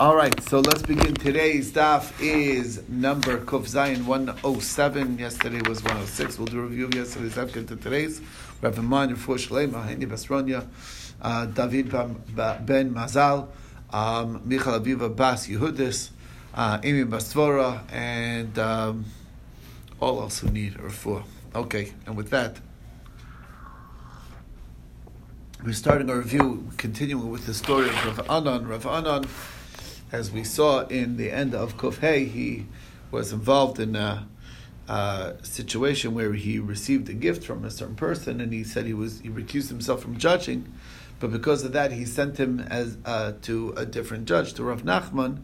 All right, so let's begin. Today's daf is number Kuf Zayin 107. Yesterday was 106. We'll do a review of yesterday's daf. To today's. Rav Iman, Refuah Shalema, Hani Basronya, uh, David Ben Mazal, um, Michal Aviva Bas Yehudis, uh, Amy Bastvora, and um, all else who need refuah. Okay, and with that, we're starting our review, continuing with the story of Rav Anan. Rav Anan as we saw in the end of Kufhei, he was involved in a, a, situation where he received a gift from a certain person, and he said he was he recused himself from judging, but because of that, he sent him as uh, to a different judge, to Rav Nachman,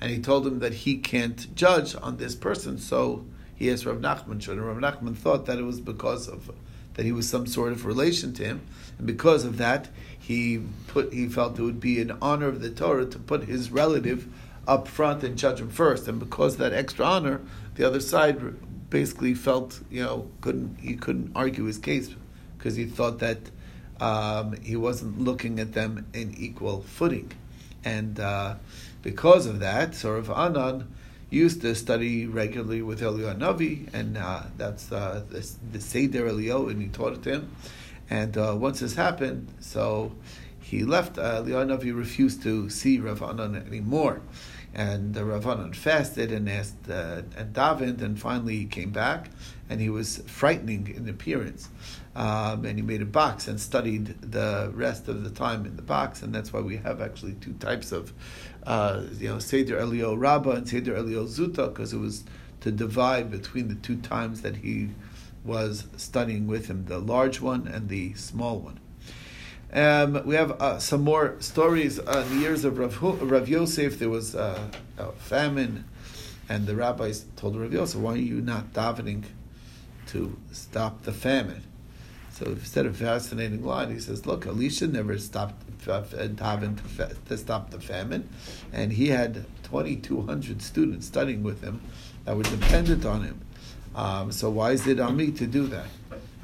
and he told him that he can't judge on this person, so he asked Rav Nachman should. And Rav Nachman thought that it was because of that he was some sort of relation to him, and because of that, he put he felt it would be an honor of the Torah to put his relative up front and judge him first, and because that extra honor, the other side basically felt you know couldn't he couldn't argue his case because he thought that um, he wasn't looking at them in equal footing, and uh, because of that, sort of Anan used to study regularly with Eliyahu Navi, and uh, that's uh, the, the Seder Eliyahu, and he taught it to him. And uh, once this happened, so he left. Uh, Navi refused to see Rav Anan anymore. And uh, Rav Anan fasted and asked uh, and davened, and finally he came back, and he was frightening in appearance. Um, and he made a box and studied the rest of the time in the box, and that's why we have actually two types of, uh, you know, Seder Eliyahu Rabba and Seder Eliyahu Zuta, because it was to divide between the two times that he was studying with him, the large one and the small one. Um, we have uh, some more stories. Uh, in the years of Rav, Rav Yosef, there was uh, a famine, and the rabbis told Rav Yosef, "Why are you not davening to stop the famine?" So instead of fascinating line, he says, "Look, Elisha never stopped davening to, to stop the famine, and he had 2,200 students studying with him that were dependent on him." Um, so why is it on me to do that?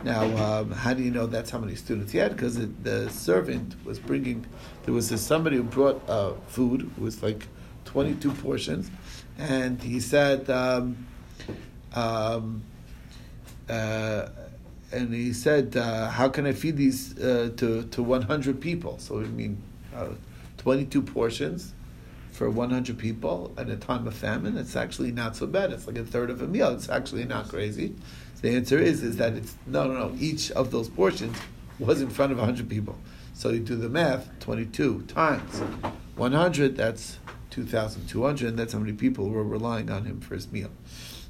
Now, um, how do you know that's how many students he had? Because the servant was bringing, there was somebody who brought uh, food, it was like 22 portions, and he said, um, um, uh, and he said, uh, how can I feed these uh, to, to 100 people? So, I mean, uh, 22 portions, for 100 people at a time of famine, it's actually not so bad. It's like a third of a meal. It's actually not crazy. The answer is is that it's no, no, no. Each of those portions was in front of 100 people. So you do the math: 22 times 100. That's 2,200. And that's how many people were relying on him for his meal.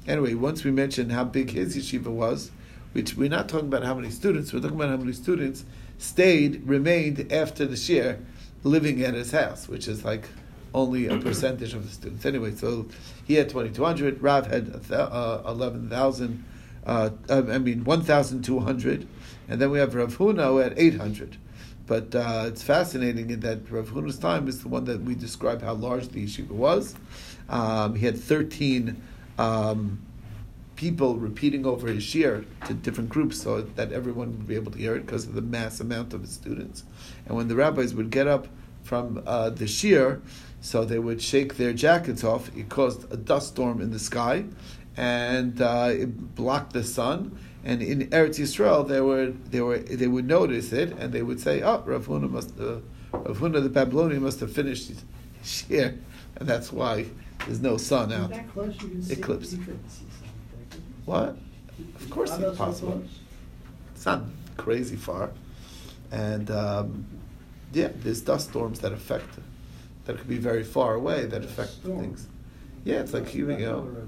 Anyway, once we mentioned how big his yeshiva was, which we're not talking about how many students. We're talking about how many students stayed, remained after the share, living at his house, which is like only a percentage of the students. Anyway, so he had 2,200, Rav had uh, 11,000, uh, I mean 1,200, and then we have Rav Huna at 800. But uh, it's fascinating in that Rav Huna's time is the one that we describe how large the yeshiva was. Um, he had 13 um, people repeating over his shir to different groups so that everyone would be able to hear it because of the mass amount of the students. And when the rabbis would get up from uh, the shir, so they would shake their jackets off. It caused a dust storm in the sky, and uh, it blocked the sun. And in Eretz Yisrael, they were they were they would notice it, and they would say, "Oh, Rav Huna must uh, Rav Huna the Babylonian must have finished his shir, and that's why there's no sun out." Eclipse. What? Of course, it's possible. It's not crazy far, and um, yeah, there's dust storms that affect that could be very far away that affect things. Yeah, it's like you, you know.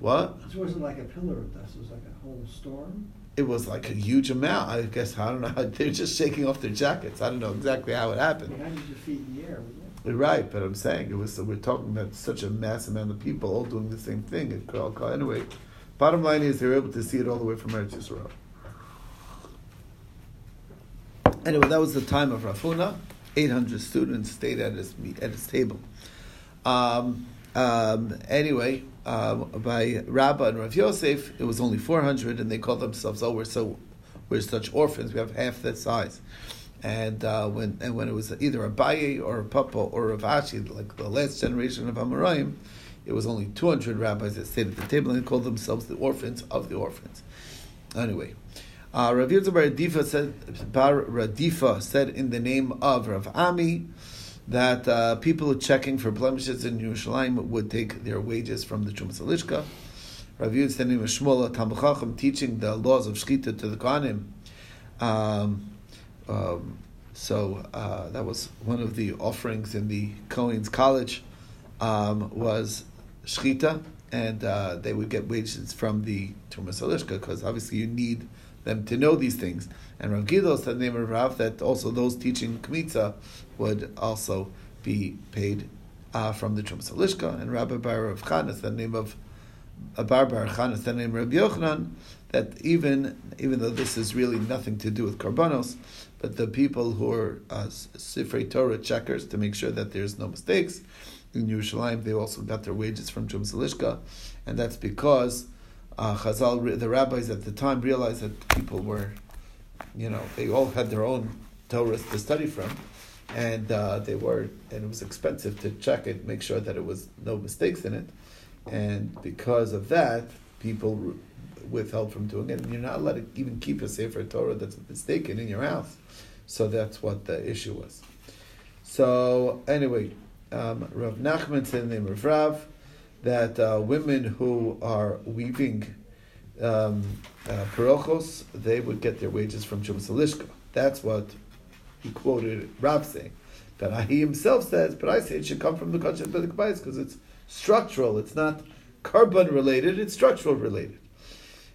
What? It wasn't like a pillar of dust. It was like a whole storm. It was like a huge amount. I guess I don't know. They're just shaking off their jackets. I don't know exactly how it happened. Your feet in the air? Right, but I'm saying it was. We're talking about such a mass amount of people all doing the same thing. It could all call anyway. Bottom line is they were able to see it all the way from Eretz Yisrael. Anyway, that was the time of Rav Huna. 800 students stayed at his at his table. Um, um, anyway, uh, by Rabbah and Rav Yosef, it was only 400, and they called themselves, "Oh, we're so we're such orphans. We have half that size." And uh, when and when it was either Abaye or a Papa or a Vashi, like the last generation of Amoraim, it was only 200 rabbis that stayed at the table and called themselves the orphans of the orphans. Anyway, uh, Rav Bar Radifa said, Bar Radifa said in the name of Rav Ami that uh, people checking for blemishes in Yerushalayim would take their wages from the Trumas Alishka. Rav Yitzhak name of Shmuel teaching the laws of Shechita to the Kohanim. Um, um, so uh, that was one of the offerings in the Cohen's College um, was Shechita, and uh, they would get wages from the Trumas Alishka because obviously you need them to know these things. And Rav Giddel said the name of Rav that also those teaching Kmitza would also be paid uh, from the Alishka. And Rabbi Bar of Khan is the name of Abar Bar Khan the name of Rabbi Yochanan that even even though this is really nothing to do with karbanos, but the people who are uh, Sifrei Torah checkers to make sure that there's no mistakes in Yerushalayim, they also got their wages from Salishka, and that's because uh, Chazal, the rabbis at the time realized that people were, you know, they all had their own Torah to study from, and uh, they were, and it was expensive to check it, make sure that it was no mistakes in it, and because of that, people withheld from doing it, and you're not allowed to even keep a sefer Torah that's mistaken in your house. So that's what the issue was. So anyway, um, Rav Nachman said the name of Rav that uh, women who are weaving um, uh, parochos, they would get their wages from Trumas Alishka. That's what he quoted Rav saying. But he himself says, but I say it should come from the Kachet Bedek because it's structural. It's not korban related, it's structural related.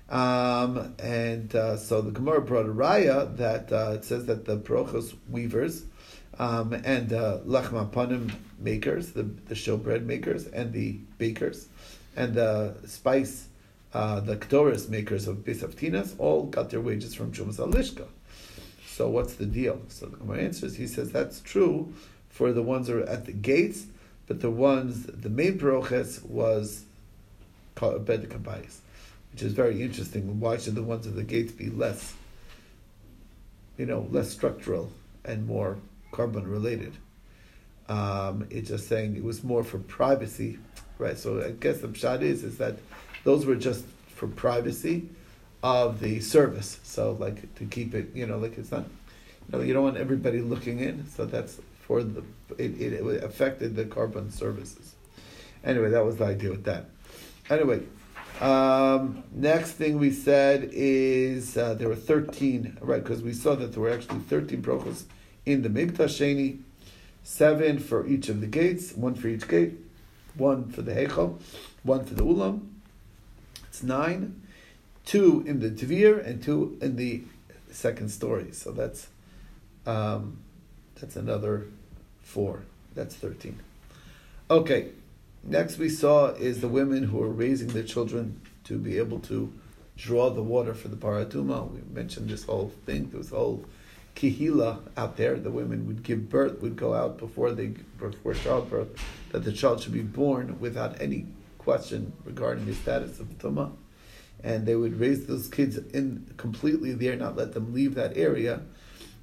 Um, and uh, so the Gemara brought a raya that uh, it says that the Parochos weavers um, and uh, Lachma Panim makers, the, the showbread makers, and the bakers, and the spice, uh, the Ktoris makers of Beis Avtinas, all got their wages from Chumas Alishka. So what's the deal? So the Gemara answers, he says that's true for the ones that are at the gates, but the ones, the main Paroches was Bedek HaBayis which is very interesting. Why should the ones at the gates be less, you know, less structural and more korban related? Um, it's just saying it was more for privacy, right? So I guess the pshat is is that those were just for privacy of the service. So like to keep it, you know, like it's not, you know, you don't want everybody looking in. So that's for the it, it, it affected the korban services. Anyway, that was the idea with that. Anyway, um, next thing we said is uh, there were 13, right, because we saw that there were actually 13 brachos in the Mikdash Sheni, seven for each of the gates, one for each gate, one for the Heichel, one for the Ulam. It's nine. Two in the Dvir and two in the second story. So that's um, that's another four. That's 13. Okay, Next, we saw is the women who are raising their children to be able to draw the water for the parah adumah. We mentioned this whole thing. A whole kihila out there. The women would give birth, would go out before they before childbirth, that the child should be born without any question regarding the status of tuma, and they would raise those kids in completely there, not let them leave that area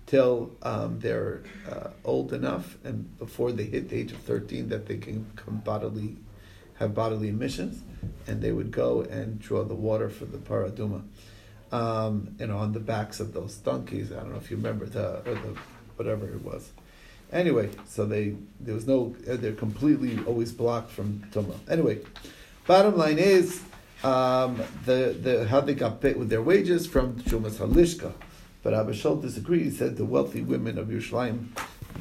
till um, they're uh, old enough and before they hit the age of 13 that they can come bodily, have bodily emissions, and they would go and draw the water for the parah adumah. Um, you know, on the backs of those donkeys. I don't know if you remember the or the whatever it was. Anyway, so they there was no they're completely always blocked from tuma. Anyway, bottom line is um, the the how they got paid with their wages from Trumas Halishka. But Abba Shaul disagreed. He said the wealthy women of Yerushalayim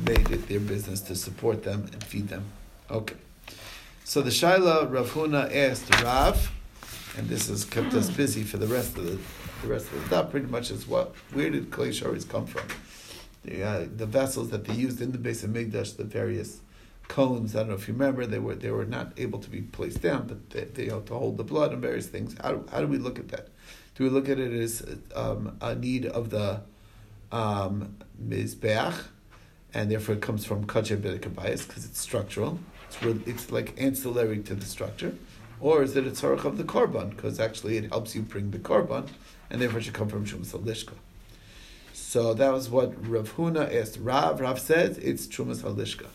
made it their business to support them and feed them. Okay. So the Shaila Rav Huna asked Rav, and this has kept us busy for the rest of the the rest of the daf. Pretty much is what where did klei sharis come from? The, uh, the vessels that they used in the base of Migdash, the various cones. I don't know if you remember, they were they were not able to be placed down, but they, they had to hold the blood and various things. How, how do we look at that? Do we look at it as um, a need of the um, mizbeach, and therefore it comes from kachem bias because it's structural. It's really, it's like ancillary to the structure, or is it a tzarich of the korban because actually it helps you bring the korban, and therefore should come from trumas lishka. So that was what Rav Huna asked Rav. Rav said it's Trumas Halishka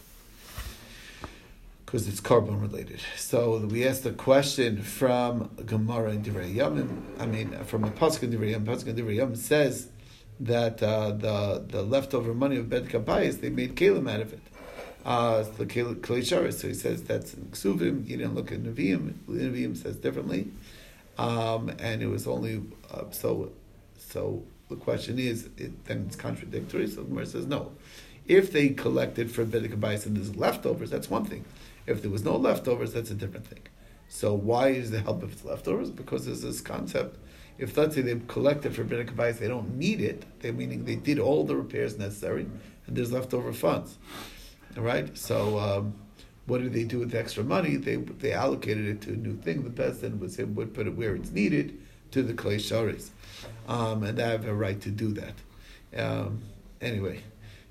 because it's korban related. So we asked a question from Gemara in Divrei Yamin. I mean, from a pasuk in Divrei Yamin. Pasuk in Divrei Yamin says that uh, the the leftover money of Bedek HaBayis they made kalim out of it. Uh, the So he says that's in Ksuvim. He didn't look at Nevi'im. Nevi'im says differently. Um, and it was only uh, so. So the question is, it, then it's contradictory. So the Gemara says no. If they collected for Bedek HaBayis and there's leftovers, that's one thing. If there was no leftovers, that's a different thing. So why is the help if it's leftovers? Because there's this concept. If let's say they collected for Bnei Kabayis, they don't need it. They meaning they did all the repairs necessary, and there's leftover funds. All right. So um, what did they do with the extra money? They they allocated it to a new thing. The president was him would put it where it's needed to the klei sharis, um, and I have a right to do that. Um, anyway,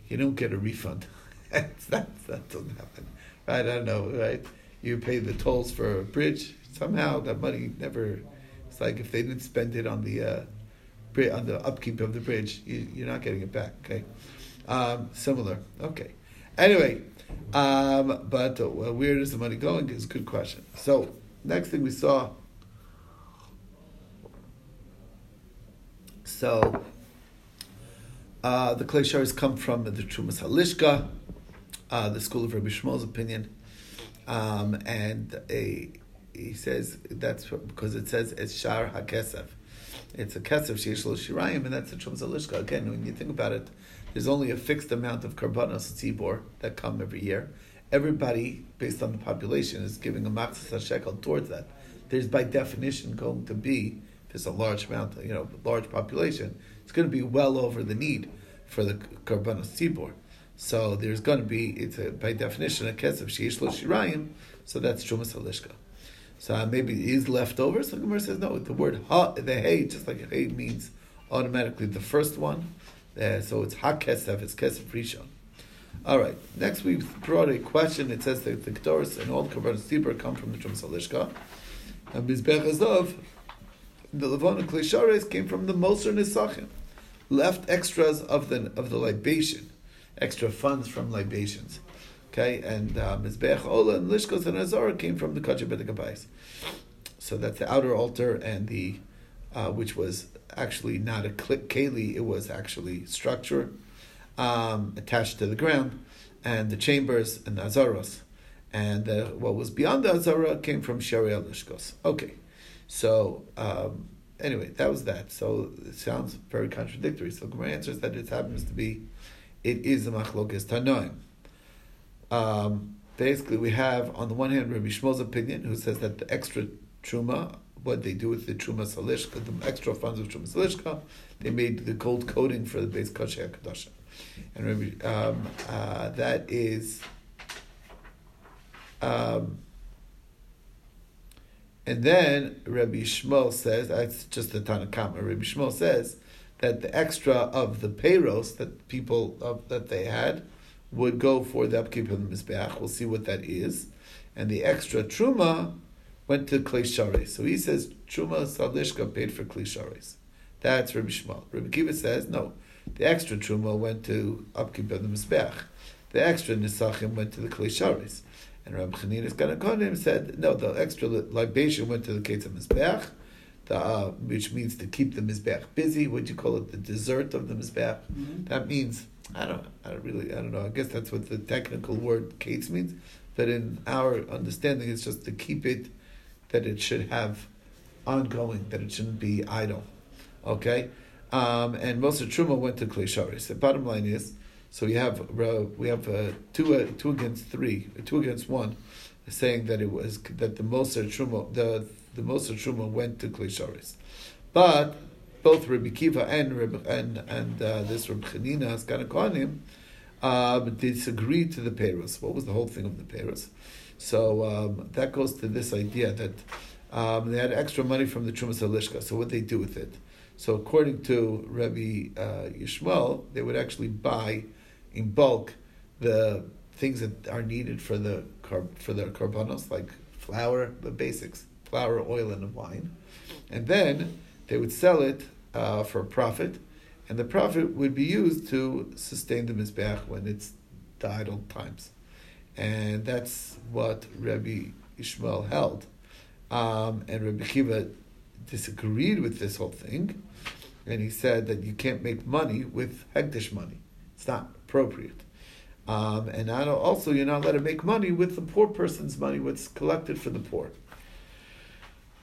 you don't get a refund. that that doesn't happen. I don't know, right? You pay the tolls for a bridge. Somehow that money never. It's like if they didn't spend it on the uh, on the upkeep of the bridge, you, are not getting it back. Okay, um, similar. Okay. Anyway, um, but uh, well, where is the money going? Is a good question. So next thing we saw. So uh, the klei sharis come from the Trumas Halishka uh, the school of Rabbi Shmuel's opinion, um, and a, he says that's because it says it's Shar HaKesef. It's a Kesef Sheish Shirayim, and that's the Trumas Alishka. Again, when you think about it, there's only a fixed amount of Karbanos Tzibor that come every year. Everybody, based on the population, is giving a Matzah shekel towards that. There's by definition going to be, if there's a large amount, you know, large population, it's going to be well over the need for the Karbanos Tzibor. So there's going to be, it's a, by definition, a kesef sheish lo shirayim, so that's trumas halishka. So uh, maybe it is leftover. So Gemara says no. The word ha, the hey, just like hey means automatically the first one. Uh, so it's ha kesef. It's kesef rishon. All right. Next, we brought a question. It says that the Kedoris and all Kabbalah Stibur come from the Trumas Halishka. And Mizbech Azov, the Levon and Klishares came from the Moser Nisachim, left extras of the of the libation extra funds from libations. Okay, and uh, Mizbeach Ola and Lishkos and Azara came from the Kacha B'Tegabais. So that's the outer altar and the, uh, which was actually not a keli, it was actually structure um, attached to the ground, and the chambers and the Azaros. And what was beyond the Azara came from Sharia Lishkos. Okay, so um, anyway, that was that. So it sounds very contradictory. So my answer is that it happens to be it is a machlokes tanoim. Um, basically, we have on the one hand Rabbi Shmuel's opinion, who says that the extra truma, what they do with the trumas halishka, the extra funds of trumas halishka, they made the gold coating for the base kosher kadasha, and um, uh, that is. Um, and then Rabbi Shmuel says, that's just the Tanna Kamma. Rabbi Shmuel says that the extra of the payros that people that they had would go for the upkeep of the mizbeach. We'll see what that is, and the extra truma went to klei So he says trumas halishka paid for klei That's Rabbi Shmuel. Rabbi Akiva says no. The extra truma went to upkeep of the mizbeach. The extra nisachim went to the klei And Rabbi Chanina Segan HaKohanim said no. The extra libation went to the case of mizbeach the, uh, which means to keep the mizbeach busy. What do you call it? The dessert of the mizbeach. Mm-hmm. That means I don't. I don't really. I don't know. I guess that's what the technical word "kates" means. But in our understanding, it's just to keep it that it should have ongoing. That it shouldn't be idle. Okay. Um, and most of Truma went to Klei The bottom line is, so we have uh, we have uh, two uh, two against three, two against one, saying that it was that the Moser Truma the the Moser Truma went to Klisharis. But both Rabbi Akiva and and and uh, this Rabbi Chanina Segan HaKohanim um, disagree to the Peros. What was the whole thing of the Peros? So um, that goes to this idea that um, they had extra money from the Trumas Alishka. So what they do with it? So according to Rabbi uh, Yishmael, they would actually buy in bulk the things that are needed for the for the karbanos, like flour, the basics, flour, oil, and wine. And then they would sell it uh, for a profit, and the profit would be used to sustain the mizbeach when it's the idle times, and that's what Rabbi Ishmael held, um, and Rabbi Akiva disagreed with this whole thing, and he said that you can't make money with hekdesh money; it's not appropriate. Um, and also, you're not allowed to make money with the poor person's money, what's collected for the poor.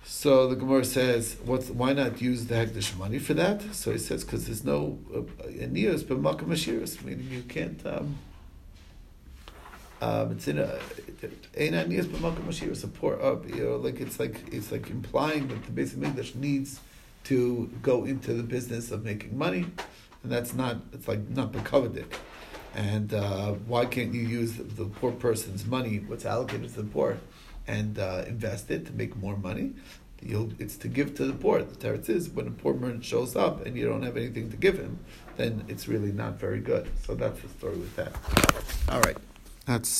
So the Gemara says, "What's why not use the hekdesh money for that?" So he says, "Because there's no aniyos but makam ashiris, meaning you can't." Um, um, it's in a ein aniyos but makam ashiris, a poor, uh, you know, like it's like it's like implying that the basic English needs to go into the business of making money, and that's not. It's like not bekavadik. And uh, why can't you use the, the, poor person's money, what's allocated to the poor, and uh, invest it to make more money? You'll, it's to give to the poor. The teretz is when a poor man shows up and you don't have anything to give him, then it's really not very good. So that's the story with that. All right, that's.